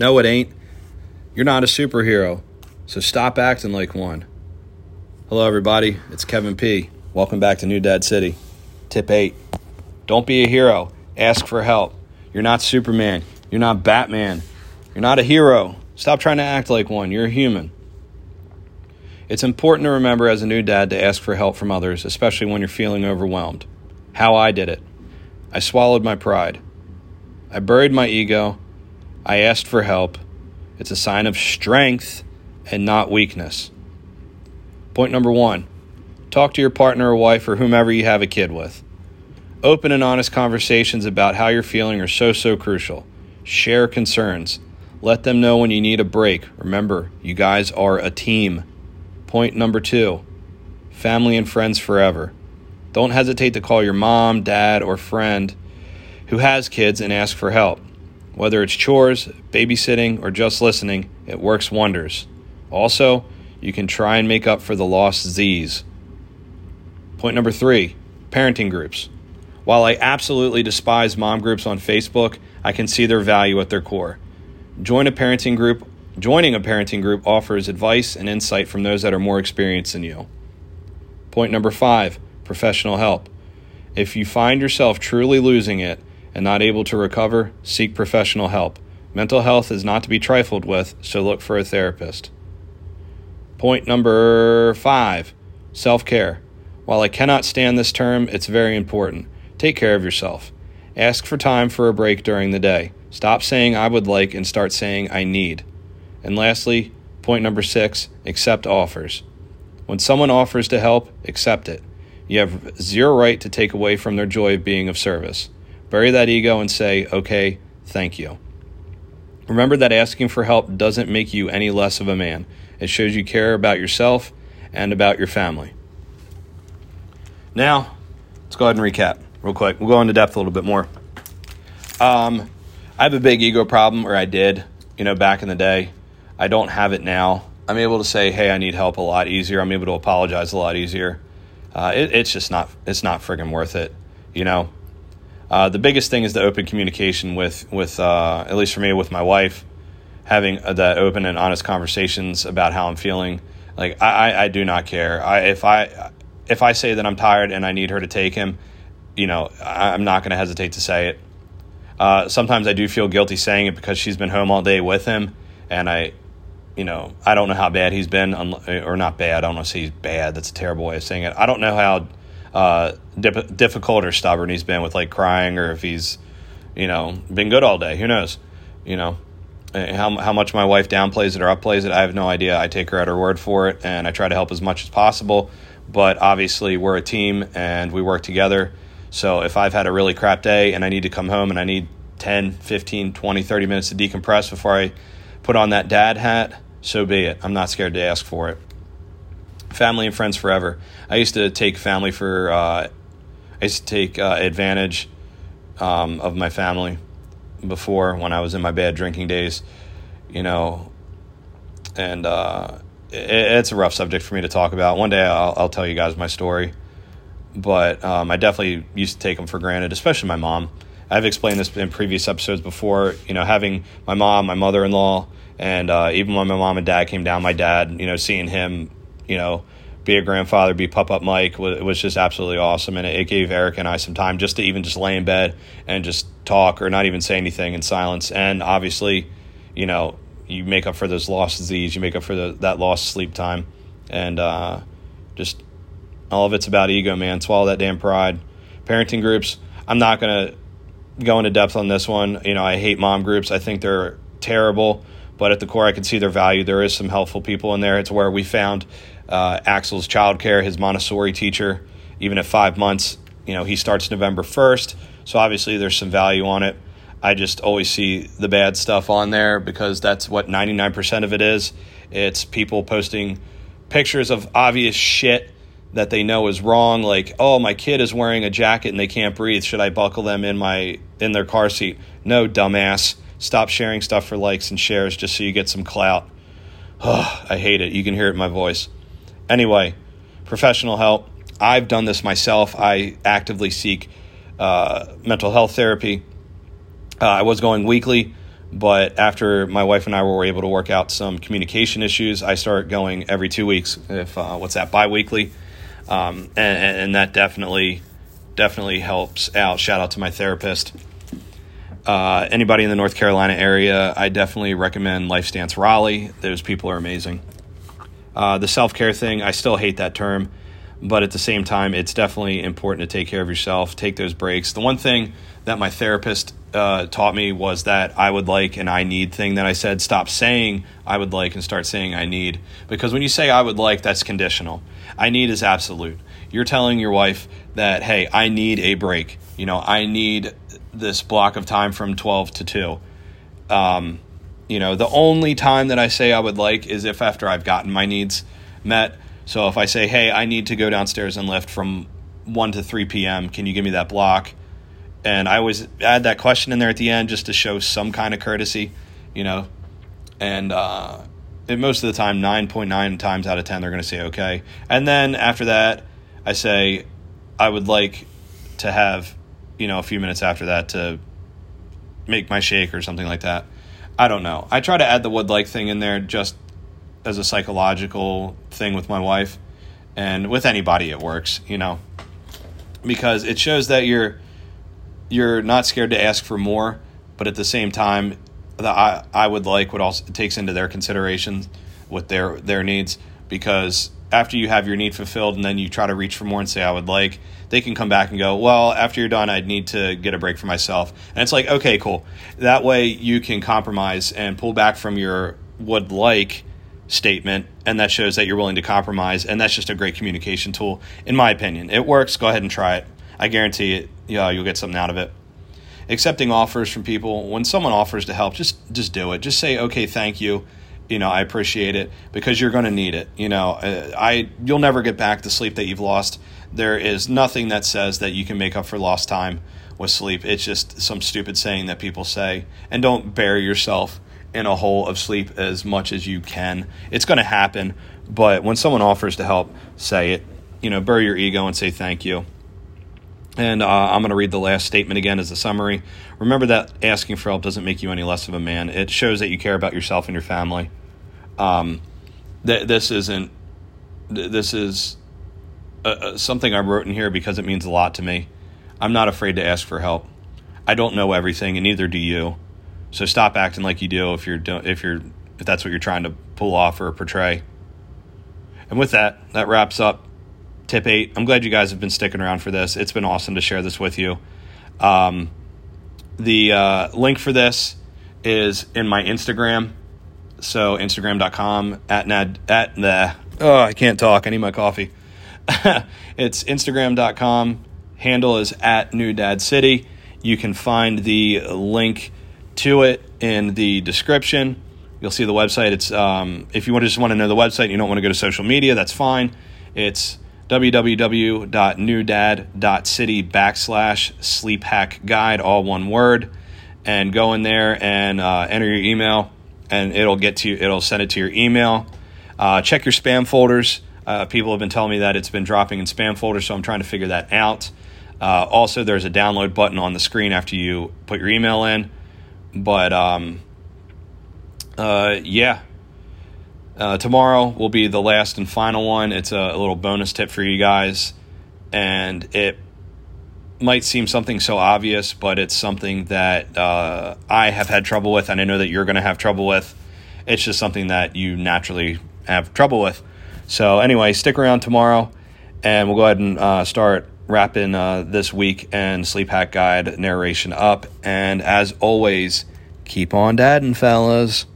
No, it ain't. You're not a superhero, so stop acting like one. Hello, everybody. It's Kevin P. Welcome back to New Dad City. Tip 8 Don't be a hero, ask for help. You're not Superman. You're not Batman. You're not a hero. Stop trying to act like one. You're a human. It's important to remember as a new dad to ask for help from others, especially when you're feeling overwhelmed. How I did it I swallowed my pride. I buried my ego. I asked for help. It's a sign of strength and not weakness. Point number one talk to your partner or wife or whomever you have a kid with. Open and honest conversations about how you're feeling are so, so crucial. Share concerns. Let them know when you need a break. Remember, you guys are a team. Point number two family and friends forever. Don't hesitate to call your mom, dad, or friend who has kids and ask for help. Whether it's chores, babysitting, or just listening, it works wonders. Also, you can try and make up for the lost Z's. Point number three parenting groups. While I absolutely despise mom groups on Facebook, I can see their value at their core. Join a parenting group. Joining a parenting group offers advice and insight from those that are more experienced than you. Point number five professional help. If you find yourself truly losing it and not able to recover, seek professional help. Mental health is not to be trifled with, so look for a therapist. Point number five self care. While I cannot stand this term, it's very important. Take care of yourself. Ask for time for a break during the day. Stop saying I would like and start saying I need. And lastly, point number six accept offers. When someone offers to help, accept it. You have zero right to take away from their joy of being of service. Bury that ego and say, okay, thank you. Remember that asking for help doesn't make you any less of a man. It shows you care about yourself and about your family. Now, let's go ahead and recap real quick. We'll go into depth a little bit more. Um, I have a big ego problem, or I did, you know, back in the day. I don't have it now. I'm able to say, hey, I need help a lot easier. I'm able to apologize a lot easier uh, it, it's just not it's not friggin' worth it. You know, uh, the biggest thing is the open communication with with uh, at least for me with my wife, having the open and honest conversations about how I'm feeling. Like I, I, I do not care. I if I if I say that I'm tired and I need her to take him, you know, I'm not going to hesitate to say it. Uh, sometimes I do feel guilty saying it because she's been home all day with him, and I you know, I don't know how bad he's been, or not bad. I don't want to say he's bad. That's a terrible way of saying it. I don't know how uh, dip- difficult or stubborn he's been with like crying, or if he's, you know, been good all day. Who knows? You know, how how much my wife downplays it or upplays it, I have no idea. I take her at her word for it, and I try to help as much as possible. But obviously, we're a team and we work together. So if I've had a really crap day and I need to come home and I need 10, 15, 20, 30 minutes to decompress before I put on that dad hat, so be it. I'm not scared to ask for it. Family and friends forever. I used to take family for, uh, I used to take uh, advantage um, of my family before when I was in my bad drinking days, you know, and uh, it, it's a rough subject for me to talk about. One day I'll, I'll tell you guys my story, but um, I definitely used to take them for granted, especially my mom. I've explained this in previous episodes before. You know, having my mom, my mother in law, and uh, even when my mom and dad came down, my dad, you know, seeing him, you know, be a grandfather, be pop up Mike it was just absolutely awesome. And it, gave Eric and I some time just to even just lay in bed and just talk or not even say anything in silence. And obviously, you know, you make up for those lost Z's, you make up for the, that lost sleep time. And uh, just all of it's about ego, man. Swallow that damn pride. Parenting groups, I'm not going to go into depth on this one. You know, I hate mom groups. I think they're terrible, but at the core, I can see their value. There is some helpful people in there. It's where we found uh, Axel's childcare, his Montessori teacher. Even at five months, you know, he starts November 1st. So obviously, there's some value on it. I just always see the bad stuff on there because that's what 99% of it is. It's people posting pictures of obvious shit that they know is wrong like oh my kid is wearing a jacket and they can't breathe should i buckle them in my in their car seat no dumbass stop sharing stuff for likes and shares just so you get some clout i hate it you can hear it in my voice anyway professional help i've done this myself i actively seek uh, mental health therapy uh, i was going weekly But after my wife and I were able to work out some communication issues, I start going every two weeks. If uh, what's that biweekly, um, and, and that definitely definitely helps out. Shout out to my therapist. Uh, anybody in the North Carolina area, I definitely recommend LifeStance Raleigh. Those people are amazing. Uh, the self care thing, I still hate that term, but at the same time, it's definitely important to take care of yourself, take those breaks. The one thing that my therapist uh, taught me was that I would like and I need thing that I said stop saying I would like and start saying I need. Because when you say I would like, that's conditional. I need is absolute. You're telling your wife that, hey, I need a break. You know, I need this block of time from 12 to 2. Um, you know, the only time that I say I would like is if after I've gotten my needs met. So if I say, hey, I need to go downstairs and lift from 1 to 3 p.m., can you give me that block? And I always add that question in there at the end just to show some kind of courtesy, you know. And uh, most of the time, 9.9 times out of 10, they're going to say okay. And then after that, I say, I would like to have, you know, a few minutes after that to make my shake or something like that. I don't know. I try to add the would like thing in there just as a psychological thing with my wife. And with anybody, it works, you know, because it shows that you're you're not scared to ask for more, but at the same time, the I, I would like what also takes into their consideration with their their needs because after you have your need fulfilled and then you try to reach for more and say I would like, they can come back and go, well, after you're done, I'd need to get a break for myself. And it's like, okay, cool. That way you can compromise and pull back from your would like statement and that shows that you're willing to compromise and that's just a great communication tool in my opinion. It works. Go ahead and try it. I guarantee it, yeah, you'll get something out of it. Accepting offers from people. When someone offers to help, just just do it. Just say, okay, thank you. You know, I appreciate it because you're going to need it. You know, uh, I you'll never get back the sleep that you've lost. There is nothing that says that you can make up for lost time with sleep. It's just some stupid saying that people say. And don't bury yourself in a hole of sleep as much as you can. It's going to happen, but when someone offers to help, say it. You know, bury your ego and say thank you. And uh, I'm going to read the last statement again as a summary. Remember that asking for help doesn't make you any less of a man. It shows that you care about yourself and your family. Um, th- this isn't. Th- this is uh, uh, something I wrote in here because it means a lot to me. I'm not afraid to ask for help. I don't know everything, and neither do you. So stop acting like you do if you're do- if you're if that's what you're trying to pull off or portray. And with that, that wraps up tip eight. I'm glad you guys have been sticking around for this. It's been awesome to share this with you. Um, the uh, link for this is in my Instagram. So Instagram.com at nad at the oh I can't talk. I need my coffee. it's Instagram.com. Handle is at New Dad City. You can find the link to it in the description. You'll see the website. It's um, if you want to just want to know the website, and you don't want to go to social media. That's fine. It's www.newdad.city backslash sleep hack guide, all one word, and go in there and uh, enter your email, and it'll get to you. It'll send it to your email. Uh, check your spam folders. Uh, people have been telling me that it's been dropping in spam folders, so I'm trying to figure that out. Uh, also, there's a download button on the screen after you put your email in. But um, uh, yeah, uh, tomorrow will be the last and final one. It's a, a, little bonus tip for you guys, and it might seem something so obvious, but it's something that uh, I have had trouble with, and I know that you're going to have trouble with. It's just something that you naturally have trouble with. So, anyway, stick around tomorrow, and we'll go ahead and uh, start wrapping uh, this week and Sleep Hack Guide narration up. And as always, keep on dadding, fellas.